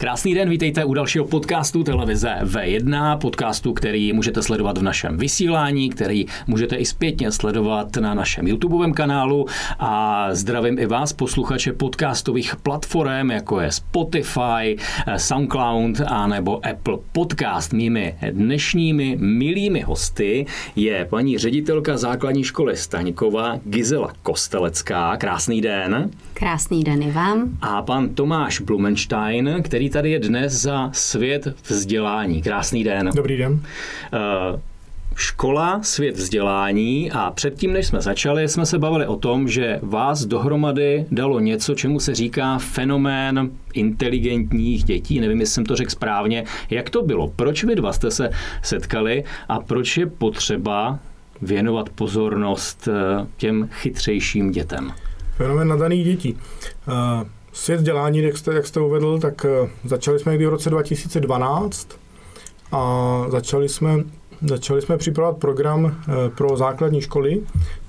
Krásný den, vítejte u dalšího podcastu televize V1, podcastu, který můžete sledovat v našem vysílání, který můžete i zpětně sledovat na našem YouTubeovém kanálu a zdravím i vás, posluchače podcastových platform, jako je Spotify, SoundCloud a nebo Apple Podcast. Mými dnešními milými hosty je paní ředitelka základní školy Staňkova Gizela Kostelecká. Krásný den. Krásný den i vám. A pan Tomáš Blumenstein, který tady je dnes za svět vzdělání. Krásný den. Dobrý den. Uh, škola, svět vzdělání a předtím, než jsme začali, jsme se bavili o tom, že vás dohromady dalo něco, čemu se říká fenomén inteligentních dětí. Nevím, jestli jsem to řekl správně. Jak to bylo? Proč vy dva jste se setkali a proč je potřeba věnovat pozornost eh, těm chytřejším dětem? Fenomén nadaných dětí. Uh Svět dělání, jak jste, jak jste uvedl, tak eh, začali jsme někdy v roce 2012 a začali jsme, začali jsme připravovat program eh, pro základní školy,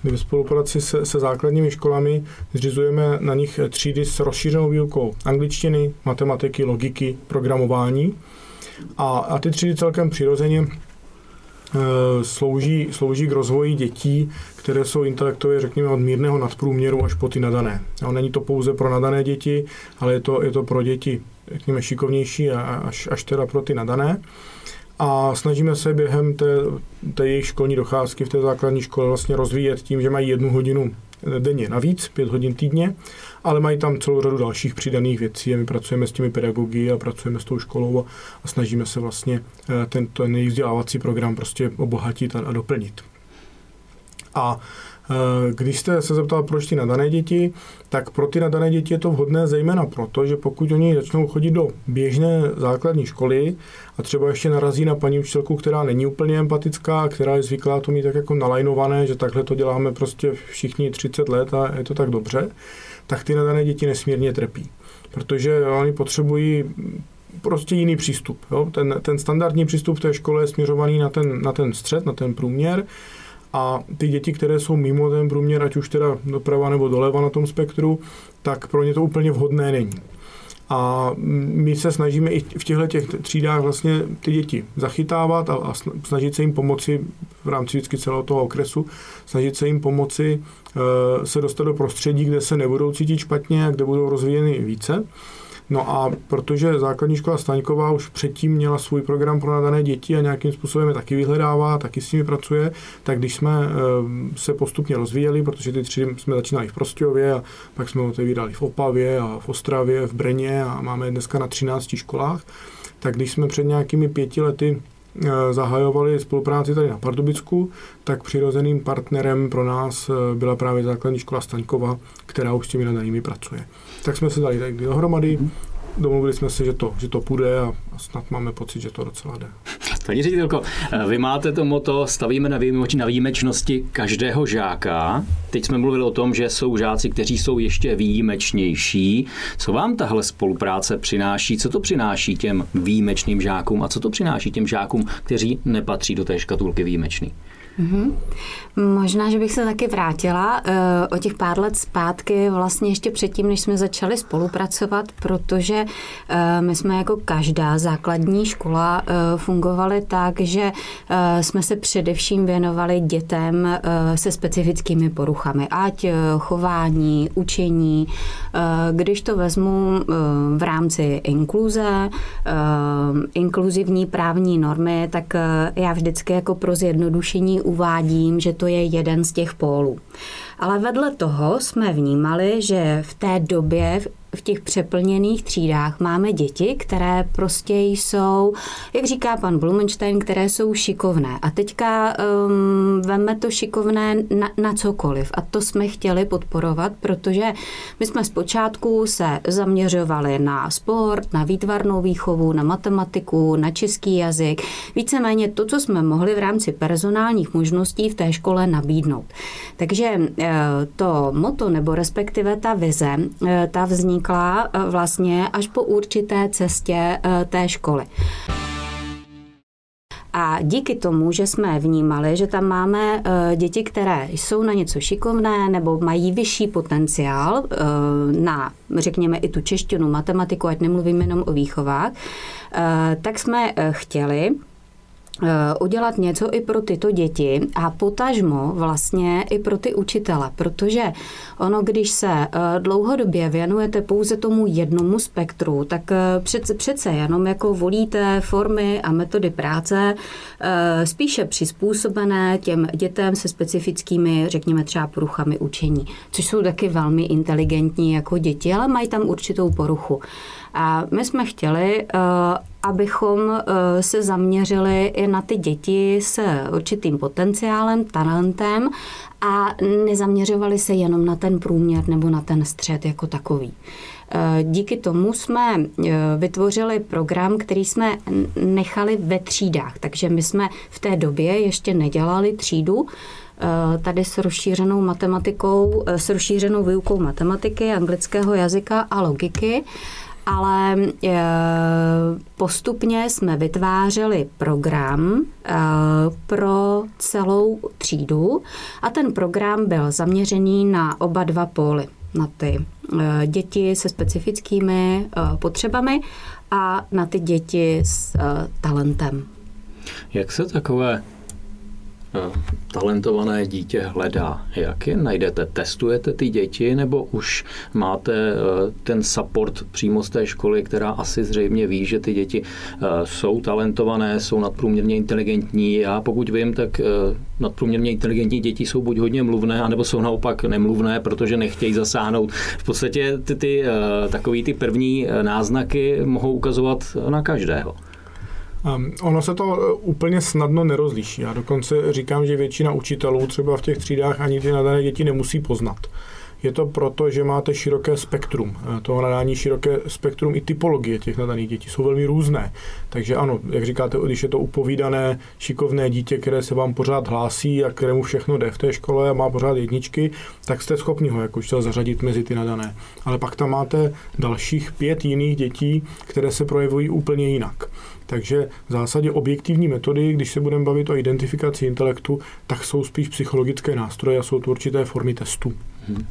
kdy ve spolupráci se, se základními školami zřizujeme na nich třídy s rozšířenou výukou angličtiny, matematiky, logiky, programování. A, a ty třídy celkem přirozeně slouží, slouží k rozvoji dětí, které jsou intelektově, řekněme, od mírného nadprůměru až po ty nadané. A není to pouze pro nadané děti, ale je to, je to pro děti, řekněme, šikovnější a až, až teda pro ty nadané. A snažíme se během té, té jejich školní docházky v té základní škole vlastně rozvíjet tím, že mají jednu hodinu denně navíc, pět hodin týdně, ale mají tam celou řadu dalších přidaných věcí a my pracujeme s těmi pedagogy a pracujeme s tou školou a, a snažíme se vlastně eh, ten, ten jejich vzdělávací program prostě obohatit a, a doplnit. A Eh, když jste se zeptal, proč ty nadané děti, tak pro ty nadané děti je to vhodné zejména proto, že pokud oni začnou chodit do běžné základní školy a třeba ještě narazí na paní učitelku, která není úplně empatická, která je zvyklá to mít tak jako nalajnované, že takhle to děláme prostě všichni 30 let a je to tak dobře, tak ty nadané děti nesmírně trpí. Protože oni potřebují prostě jiný přístup. Jo? Ten, ten standardní přístup v té škole je směřovaný na ten, na ten střed, na ten průměr a ty děti, které jsou mimo ten průměr, ať už teda doprava nebo doleva na tom spektru, tak pro ně to úplně vhodné není. A my se snažíme i v těchto těch třídách vlastně ty děti zachytávat a, a snažit se jim pomoci v rámci vždycky celého toho okresu, snažit se jim pomoci e, se dostat do prostředí, kde se nebudou cítit špatně a kde budou rozvíjeny více. No a protože základní škola Staňková už předtím měla svůj program pro nadané děti a nějakým způsobem je taky vyhledává, taky s nimi pracuje, tak když jsme eh, se postupně rozvíjeli, protože ty tři jsme začínali v Prostějově a pak jsme otevírali v Opavě a v Ostravě, v Brně a máme dneska na 13 školách, tak když jsme před nějakými pěti lety zahajovali spolupráci tady na Pardubicku, tak přirozeným partnerem pro nás eh, byla právě základní škola Staňkova, která už s těmi nadanými pracuje tak jsme se dali tak dohromady, domluvili jsme se, že to, že to půjde a snad máme pocit, že to docela jde. Paní ředitelko, vy máte to moto stavíme na, výjimeč, na výjimečnosti každého žáka. Teď jsme mluvili o tom, že jsou žáci, kteří jsou ještě výjimečnější. Co vám tahle spolupráce přináší? Co to přináší těm výjimečným žákům a co to přináší těm žákům, kteří nepatří do té škatulky výjimečný? Mm-hmm. Možná, že bych se taky vrátila uh, o těch pár let zpátky, vlastně ještě předtím, než jsme začali spolupracovat, protože uh, my jsme jako každá základní škola uh, fungovali tak, že uh, jsme se především věnovali dětem uh, se specifickými poruchami, ať uh, chování, učení. Uh, když to vezmu uh, v rámci inkluze, uh, inkluzivní právní normy, tak uh, já vždycky jako pro zjednodušení uvádím, že to je jeden z těch pólů. Ale vedle toho jsme vnímali, že v té době, v těch přeplněných třídách máme děti, které prostě jsou, jak říká pan Blumenstein, které jsou šikovné. A teďka um, veme to šikovné na, na cokoliv. A to jsme chtěli podporovat, protože my jsme zpočátku se zaměřovali na sport, na výtvarnou výchovu, na matematiku, na český jazyk. Víceméně to, co jsme mohli v rámci personálních možností v té škole nabídnout. Takže eh, to moto, nebo respektive ta vize, eh, ta vznikla vznikla eh, vlastně až po určité cestě eh, té školy. A díky tomu, že jsme vnímali, že tam máme eh, děti, které jsou na něco šikovné nebo mají vyšší potenciál na, řekněme, i tu češtinu, matematiku, ať nemluvím jenom o výchovách, tak jsme chtěli, udělat něco i pro tyto děti a potažmo vlastně i pro ty učitele, protože ono, když se eh, dlouhodobě věnujete pouze tomu jednomu spektru, tak eh, přece, přece jenom jako volíte formy a metody práce spíše přizpůsobené těm dětem se specifickými, řekněme třeba poruchami učení, což jsou taky velmi inteligentní jako děti, ale mají tam určitou poruchu. A my jsme chtěli, eh, abychom eh, se zaměřili i na ty děti s určitým potenciálem, talentem a nezaměřovali se jenom na ten průměr nebo na ten střed jako takový. Eh, díky tomu jsme vytvořili program, který jsme nechali ve třídách, takže my jsme v té době ještě nedělali třídu, tady s rozšířenou matematikou, s rozšířenou výukou matematiky, anglického jazyka a logiky ale eh, postupně jsme vytvářeli program eh, pro celou třídu a ten program byl zaměřený na oba dva póly, na ty eh, děti se specifickými potřebami a na ty děti s talentem. Jak se takové talentované dítě hledá? Jak je najdete? Testujete ty děti nebo už máte eh, ten support přímo z té školy, která asi zřejmě ví, že ty děti eh, jsou talentované, jsou nadprůměrně inteligentní. Já pokud vím, tak nadprůměrně inteligentní děti jsou buď hodně mluvné, anebo jsou naopak nemluvné, protože nechtějí zasáhnout. V podstatě ty, ty takový ty první náznaky mohou ukazovat na každého. Um, ono se to e, úplně snadno nerozliší. Já dokonce říkám, že většina učitelů třeba v těch třídách ani ty nadané děti nemusí poznat. Je to proto, že máte široké spektrum. E, toho nadání široké spektrum i typologie těch nadaných dětí jsou velmi různé. Takže ano, jak říkáte, když je to upovídané, šikovné dítě, které se vám pořád hlásí a kterému všechno jde v té škole a má pořád jedničky, tak jste schopni ho jako učitel zařadit mezi ty nadané. Ale pak tam máte dalších pět jiných dětí, které se projevují úplně jinak. Takže v zásadě objektivní metody, když se budeme bavit o identifikaci intelektu, tak jsou spíš psychologické nástroje a jsou to určité formy testů. Hmm.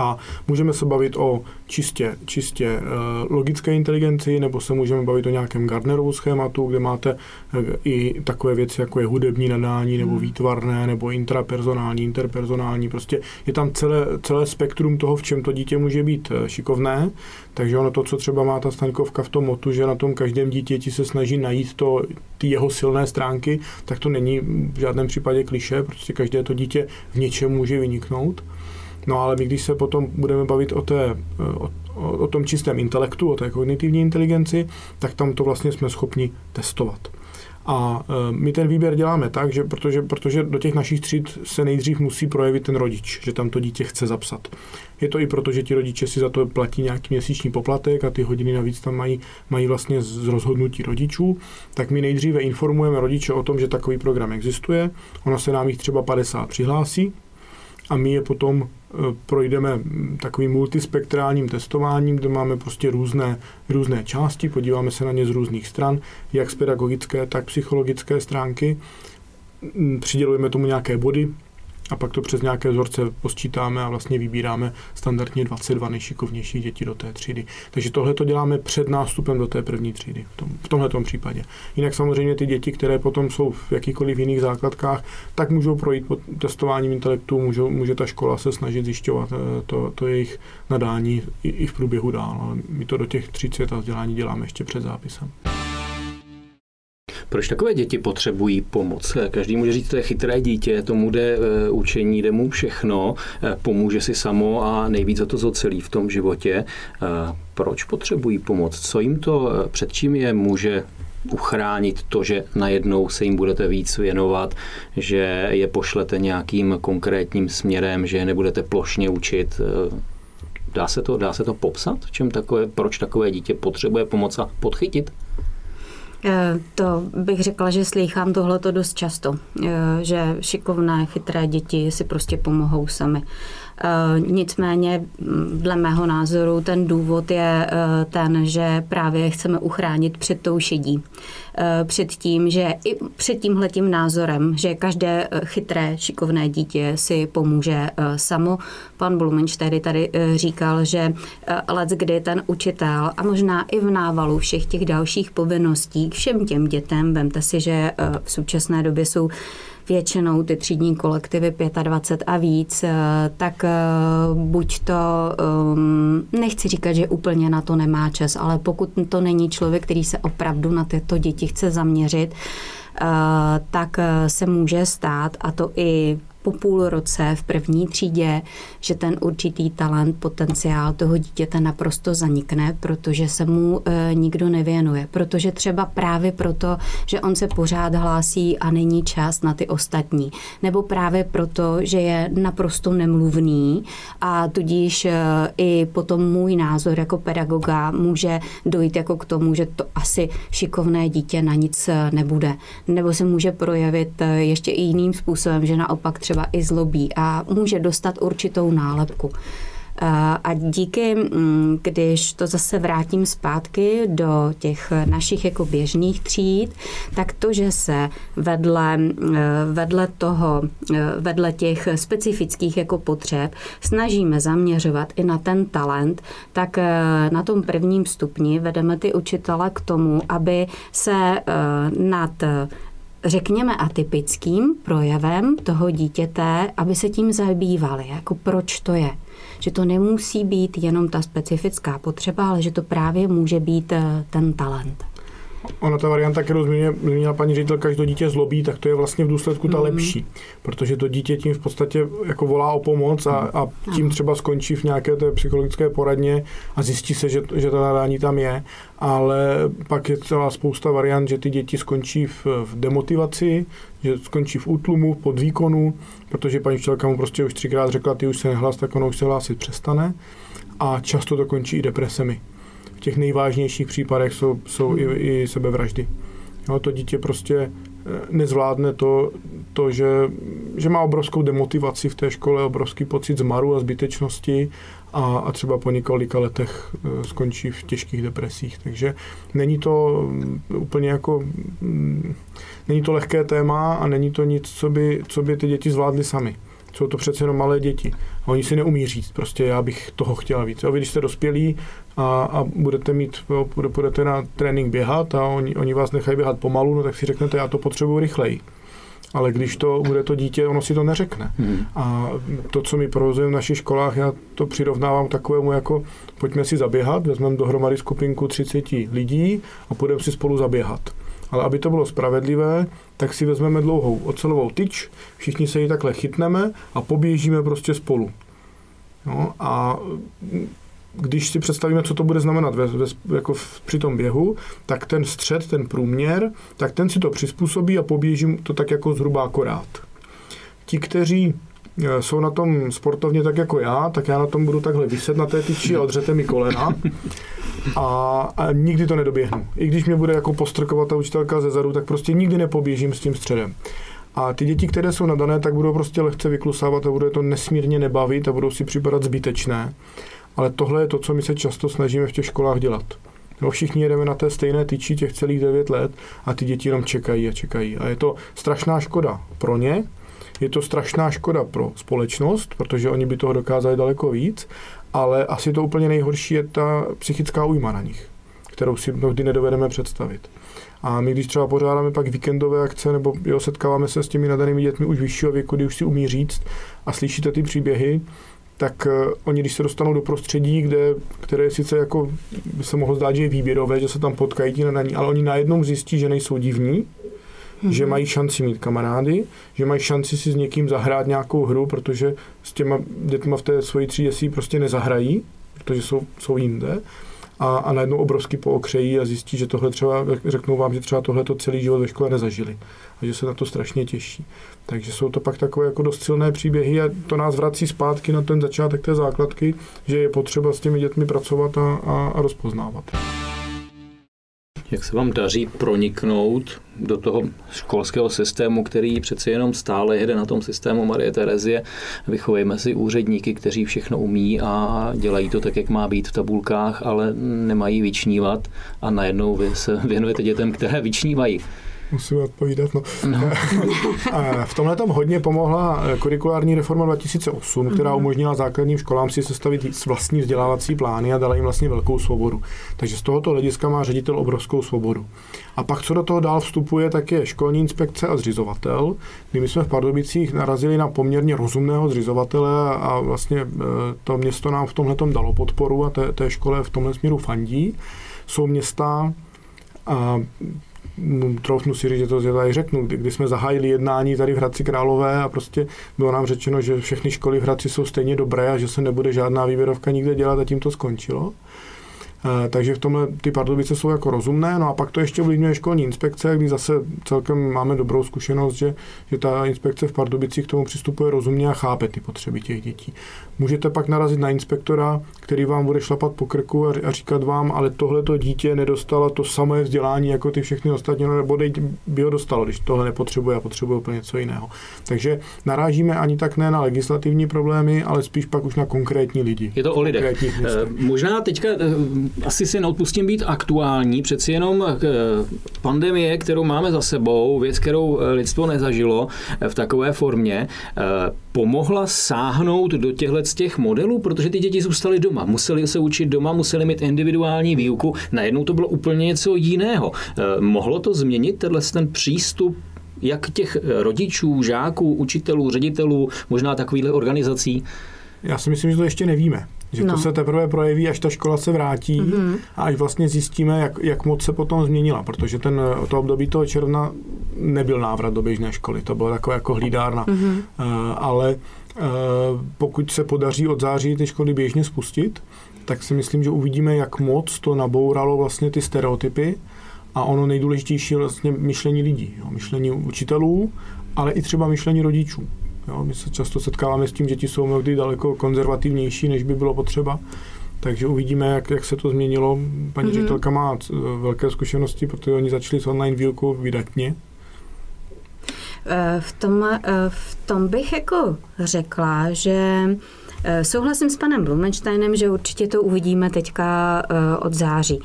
A můžeme se bavit o čistě, čistě eh, logické inteligenci, nebo se můžeme bavit o nějakém Gardnerovu schématu, kde máte eh, i takové věci, jako je hudební nadání, nebo hmm. výtvarné, nebo intrapersonální, interpersonální. Prostě je tam celé, celé spektrum toho, v čem to dítě může být eh, šikovné. Takže ono to, co třeba má ta Staňkovka v tom motu, že na tom každém dítěti se snaží najít to, ty jeho silné stránky, tak to není v žádném případě kliše, protože každé to dítě v něčem může vyniknout. No ale my, když se potom budeme bavit o, té, o, o tom čistém intelektu, o té kognitivní inteligenci, tak tam to vlastně jsme schopni testovat. A e, my ten výběr děláme tak, že protože, protože do těch našich tříd se nejdřív musí projevit ten rodič, že tam to dítě chce zapsat. Je to i proto, že ti rodiče si za to platí nějaký měsíční poplatek a ty hodiny navíc tam mají, mají vlastně z rozhodnutí rodičů, tak my nejdříve informujeme rodiče o tom, že takový program existuje. Ono se nám jich třeba 50 přihlásí, a my je potom e, projdeme takovým multispektrálním testováním, kde máme prostě různé, různé části, podíváme se na ně z různých stran, jak z pedagogické, tak psychologické stránky, přidělujeme tomu nějaké body, a pak to přes nějaké vzorce posčítáme a vlastně vybíráme standardně 22 nejšikovnějších dětí do té třídy. Takže tohle to děláme před nástupem do té první třídy v, tom, v tomhle případě. Jinak samozřejmě ty děti, které potom jsou v jakýchkoliv jiných základkách, tak můžou projít pod testováním intelektu, můžou, může ta škola se snažit zjišťovat eh, to, to jejich nadání i, i v průběhu dál. Ale my to do těch 30 a vzdělání děláme ještě před zápisem. Proč takové děti potřebují pomoc? Každý může říct, to je chytré dítě, tomu jde e, učení, jde mu všechno, e, pomůže si samo a nejvíc za to zocelí v tom životě. E, proč potřebují pomoc? Co jim to, před čím je může uchránit to, že najednou se jim budete víc věnovat, že je pošlete nějakým konkrétním směrem, že je nebudete plošně učit. Dá se to, dá se to popsat? Čem takové, proč takové dítě potřebuje pomoc a podchytit? Eh, to bych řekla, že slýchám tohleto dost často, eh, že šikovné, chytré děti si prostě pomohou sami. Nicméně, dle mého názoru, ten důvod je ten, že právě chceme uchránit před tou šedí. Před tím, že i před tímhletím názorem, že každé chytré, šikovné dítě si pomůže samo. Pan Blumenstein tady říkal, že let kdy ten učitel a možná i v návalu všech těch dalších povinností k všem těm dětem, vemte si, že v současné době jsou většinou ty třídní kolektivy 25 a víc, eh, tak eh, buď to, ehm, nechci říkat, že úplně na to nemá čas, ale pokud to není člověk, který se opravdu na tyto děti chce zaměřit, eh, tak se může stát, a to i po půl roce v první třídě, že ten určitý talent, potenciál toho dítěte naprosto zanikne, protože se mu e, nikdo nevěnuje. Protože třeba právě proto, že on se pořád hlásí a není čas na ty ostatní. Nebo právě proto, že je naprosto nemluvný a tudíž e, i potom můj názor jako pedagoga může dojít jako k tomu, že to asi šikovné dítě na nic e, nebude. Nebo se může projevit e, ještě i jiným způsobem, že naopak třeba třeba i zlobí a může dostat určitou nálepku. A díky, mm, když to zase vrátím zpátky do těch našich jako běžných tříd, tak to, že se vedle, mm, vedle toho, mm, vedle těch specifických jako potřeb snažíme zaměřovat i na ten talent, tak na tom prvním stupni vedeme ty učitele k tomu, aby se nad řekněme, atypickým projevem toho dítěte, aby se tím zabývali, jako proč to je. Že to nemusí být jenom ta specifická potřeba, ale že to právě může být eh, ten talent. Ona ta varianta, kterou zmínila paní ředitelka, že to dítě zlobí, tak to je vlastně v důsledku ta mm. lepší, protože to dítě tím v podstatě jako volá o pomoc a, a tím třeba skončí v nějaké té psychologické poradně a zjistí se, že, že to nadání tam je, ale pak je celá spousta variant, že ty děti skončí v, v demotivaci, že skončí v útlumu, v podvýkonu, protože paní učitelka mu prostě už třikrát řekla, ty už se nehlas, tak ono už se hlásit přestane. A často to končí i depresemi v těch nejvážnějších případech jsou, jsou i, i sebevraždy. Jo, to dítě prostě eh, nezvládne to, to že, že má obrovskou demotivaci v té škole, obrovský pocit zmaru a zbytečnosti a, a třeba po několika letech eh, skončí v těžkých depresích. Takže není to mm, úplně jako, mm, není to lehké téma a není to nic, co by, co by ty děti zvládly sami. Jsou to přece jenom malé děti. A oni si neumí říct, prostě já bych toho chtěla víc. A vy, když jste dospělí a, a budete mít, jo, budete na trénink běhat a oni, oni vás nechají běhat pomalu, no tak si řeknete, já to potřebuji rychleji. Ale když to bude to dítě, ono si to neřekne. Hmm. A to, co my provozujeme v našich školách, já to přirovnávám takovému jako pojďme si zaběhat, vezmeme dohromady skupinku 30 lidí a půjdeme si spolu zaběhat. Ale aby to bylo spravedlivé, tak si vezmeme dlouhou ocelovou tyč, všichni se ji takhle chytneme a poběžíme prostě spolu. No, a když si představíme, co to bude znamenat ve, ve, jako v, při tom běhu, tak ten střed, ten průměr, tak ten si to přizpůsobí a poběží to tak jako zhruba akorát. Ti, kteří e, jsou na tom sportovně tak jako já, tak já na tom budu takhle vyset na té tyči a odřete mi kolena a, a nikdy to nedoběhnu. I když mě bude jako postrkovat ta učitelka ze zadu, tak prostě nikdy nepoběžím s tím středem. A ty děti, které jsou nadané, tak budou prostě lehce vyklusávat a bude to nesmírně nebavit a budou si připadat zbytečné. Ale tohle je to, co my se často snažíme v těch školách dělat. No, všichni jedeme na té stejné tyči těch celých 9 let a ty děti jenom čekají a čekají. A je to strašná škoda pro ně, je to strašná škoda pro společnost, protože oni by toho dokázali daleko víc, ale asi to úplně nejhorší je ta psychická újma na nich, kterou si mnohdy nedovedeme představit. A my, když třeba pořádáme pak víkendové akce, nebo jo, setkáváme se s těmi nadanými dětmi už vyššího věku, kdy už si umí říct a slyšíte ty příběhy, tak uh, oni, když se dostanou do prostředí, kde, které je sice jako by se mohlo zdát, že je výběrové, že se tam potkají ti nadaní, ale oni najednou zjistí, že nejsou divní, mm-hmm. že mají šanci mít kamarády, že mají šanci si s někým zahrát nějakou hru, protože s těma dětma v té svoji třídě si prostě nezahrají, protože jsou, jsou jinde a, a najednou obrovsky pookřejí a zjistí, že tohle třeba, řeknou vám, že třeba tohle to celý život ve škole nezažili a že se na to strašně těší. Takže jsou to pak takové jako dost silné příběhy a to nás vrací zpátky na ten začátek té základky, že je potřeba s těmi dětmi pracovat a, a, a rozpoznávat. Jak se vám daří proniknout do toho školského systému, který přeci jenom stále jede na tom systému Marie Terezie. Vychovejme si úředníky, kteří všechno umí a dělají to tak, jak má být v tabulkách, ale nemají vyčnívat a najednou vy se věnujete dětem, které vyčnívají. Musím odpovídat. No. no. v tomhle tom hodně pomohla kurikulární reforma 2008, která mhm. umožnila základním školám si sestavit vlastní vzdělávací plány a dala jim vlastně velkou svobodu. Takže z tohoto hlediska má ředitel obrovskou svobodu. A pak, co do toho dál vstupuje, tak je školní inspekce a zřizovatel, kdy my jsme v Pardubicích narazili na poměrně rozumného zřizovatele a vlastně e, to město nám v tomhle dalo podporu a té, té škole v tomhle směru fandí. Jsou města, a troufnu si říct, že to tady řeknu, kdy jsme zahájili jednání tady v Hradci Králové a prostě bylo nám řečeno, že všechny školy v Hradci jsou stejně dobré a že se nebude žádná výběrovka nikde dělat a tím to skončilo. Eh, takže v tomhle ty Pardubice jsou jako rozumné. No a pak to ještě ovlivňuje školní inspekce, kdy zase celkem máme dobrou zkušenost, že, že ta inspekce v Pardubicích k tomu přistupuje rozumně a chápe ty potřeby těch dětí. Můžete pak narazit na inspektora, který vám bude šlapat po krku a, a říkat vám, ale tohle to dítě nedostalo to samé vzdělání jako ty všechny ostatní, no, nebo dej, by ho dostalo, když tohle nepotřebuje a potřebuje úplně něco jiného. Takže narážíme ani tak ne na legislativní problémy, ale spíš pak už na konkrétní lidi. Je to o lidech. Eh, možná teďka eh, asi si neodpustím být aktuální, přeci jenom eh, pandemie, kterou máme za sebou, věc, kterou eh, lidstvo nezažilo eh, v takové formě, pomohla sáhnout do těchto z těch modelů, protože ty děti zůstaly doma, museli se učit doma, museli mít individuální výuku, najednou to bylo úplně něco jiného. Mohlo to změnit tenhle ten přístup jak těch rodičů, žáků, učitelů, ředitelů, možná takovýchhle organizací? Já si myslím, že to ještě nevíme. Že no. to se teprve projeví, až ta škola se vrátí mm-hmm. a až vlastně zjistíme, jak, jak moc se potom změnila, protože ten, to období toho června nebyl návrat do běžné školy, to bylo takové jako hlídárna. Mm-hmm. Uh, ale uh, pokud se podaří od září ty školy běžně spustit, tak si myslím, že uvidíme, jak moc to nabouralo vlastně ty stereotypy a ono nejdůležitější je vlastně myšlení lidí, jo, myšlení učitelů, ale i třeba myšlení rodičů. Jo, my se často setkáváme s tím, že děti jsou mnohdy daleko konzervativnější, než by bylo potřeba. Takže uvidíme, jak, jak se to změnilo. Paní mm-hmm. ředitelka má eh, velké zkušenosti, protože oni začali s online výukou vydatně. Eh, v tom, eh, v tom bych jako řekla, že souhlasím s panem Blumensteinem, že určitě to uvidíme teďka od září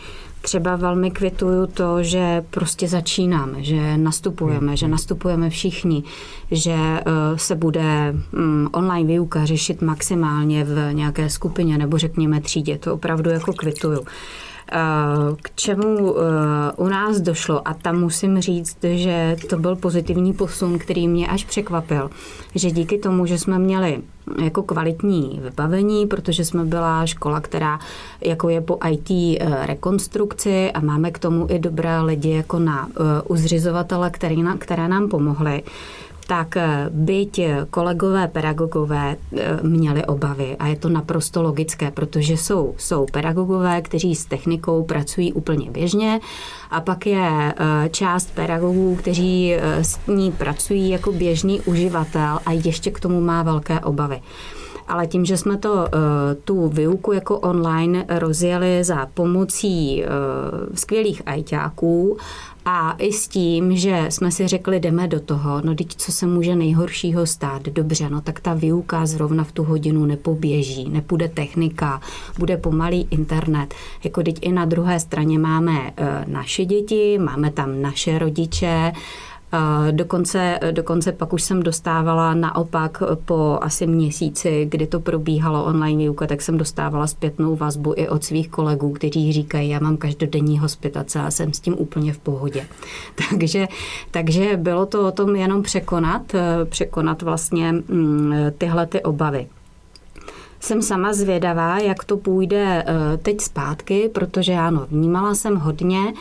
třeba velmi kvituju to, že prostě začínáme, že nastupujeme, že nastupujeme všichni, že eh, se bude mm, online výuka řešit maximálně v nějaké skupině nebo řekněme třídě. To opravdu jako kvituju. Eh, k čemu eh, u nás došlo, a tam musím říct, že to byl pozitivní posun, který mě až překvapil, že díky tomu, že jsme měli jako kvalitní vybavení, protože jsme byla škola, která jako je po IT eh, rekonstrukci a máme k tomu i dobré lidi jako na uzřizovatele, které nám pomohly tak eh, byť kolegové pedagogové eh, měli obavy a je to naprosto logické, protože jsou, jsou pedagogové, kteří s technikou pracují úplně běžně a pak je eh, část pedagogů, kteří s ní pracují jako běžný uživatel a ještě k tomu má velké obavy. Ale tím, že jsme to, tu výuku jako online rozjeli za pomocí skvělých ajťáků a i s tím, že jsme si řekli, jdeme do toho, no teď co se může nejhoršího stát, dobře, no tak ta výuka zrovna v tu hodinu nepoběží, nepůjde technika, bude pomalý internet. Jako teď i na druhé straně máme e, naše děti, máme tam naše rodiče, Dokonce, dokonce pak už jsem dostávala naopak po asi měsíci, kdy to probíhalo online výuka, tak jsem dostávala zpětnou vazbu i od svých kolegů, kteří říkají, já mám každodenní hospitace a jsem s tím úplně v pohodě. Takže, takže bylo to o tom jenom překonat, překonat vlastně mm, tyhle ty obavy. Jsem sama zvědavá, jak to půjde eh, teď zpátky, protože ano, vnímala jsem hodně,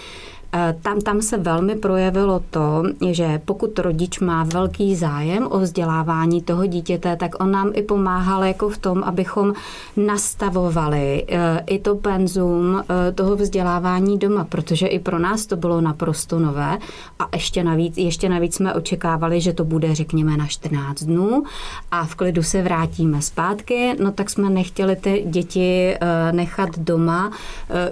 tam, tam se velmi projevilo to, že pokud rodič má velký zájem o vzdělávání toho dítěte, tak on nám i pomáhal jako v tom, abychom nastavovali eh, i to penzum eh, toho vzdělávání doma, protože i pro nás to bylo naprosto nové. A ještě navíc, ještě navíc jsme očekávali, že to bude řekněme na 14 dnů. A v klidu se vrátíme zpátky, no tak jsme nechtěli ty děti nechat doma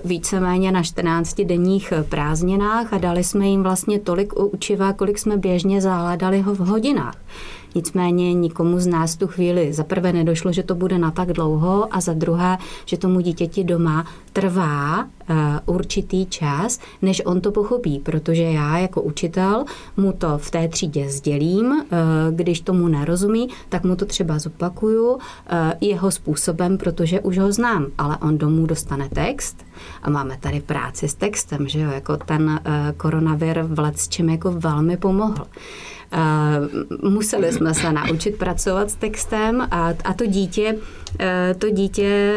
víceméně na 14 denních prázdnin prázdninách a dali jsme jim vlastně tolik učiva, kolik jsme běžně záládali ho v hodinách. Nicméně nikomu z nás tu chvíli za prvé nedošlo, že to bude na tak dlouho a za druhé, že tomu dítěti doma trvá uh, určitý čas, než on to pochopí, protože já jako učitel mu to v té třídě sdělím, uh, když tomu nerozumí, tak mu to třeba zopakuju uh, jeho způsobem, protože už ho znám, ale on domů dostane text a máme tady práci s textem, že jo, jako ten koronavir v čem jako velmi pomohl. Uh, museli jsme se naučit pracovat s textem a, a to dítě, uh, to dítě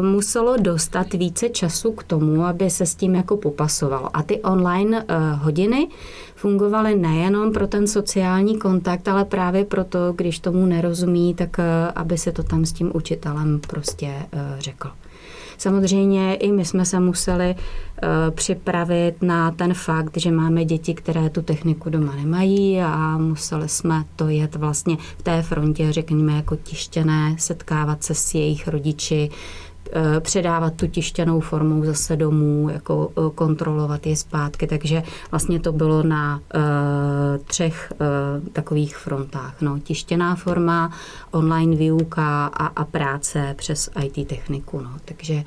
uh, muselo dostat více času k tomu, aby se s tím jako popasovalo. A ty online hodiny fungovaly nejenom pro ten sociální kontakt, ale právě proto, když tomu nerozumí, tak aby se to tam s tím učitelem prostě řekl. Samozřejmě i my jsme se museli uh, připravit na ten fakt, že máme děti, které tu techniku doma nemají a museli jsme to jet vlastně v té frontě, řekněme, jako tištěné, setkávat se s jejich rodiči, Eh, předávat tu tištěnou formou zase domů, jako eh, kontrolovat je zpátky, takže vlastně to bylo na uh, třech takových frontách. No, tištěná forma, online výuka a, a práce přes IT techniku. No. Takže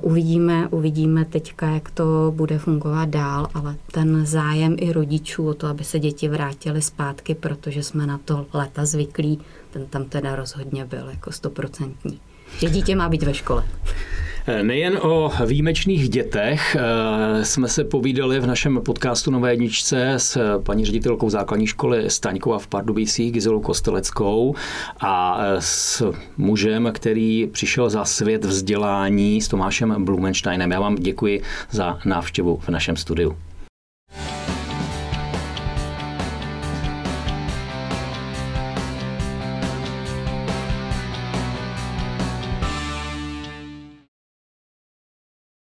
uvidíme, uvidíme teďka, jak to bude fungovat dál, ale ten zájem i rodičů o to, aby se děti vrátily zpátky, protože jsme na to leta zvyklí, ten tam teda rozhodně byl jako stoprocentní že dítě má být ve škole. Nejen o výjimečných dětech eh, jsme se povídali v našem podcastu Nové jedničce s paní ředitelkou základní školy Staňkova v Pardubicích, Gizolou Kosteleckou a eh, s mužem, který přišel za svět vzdělání s Tomášem Blumensteinem. Já vám děkuji za návštěvu v našem studiu.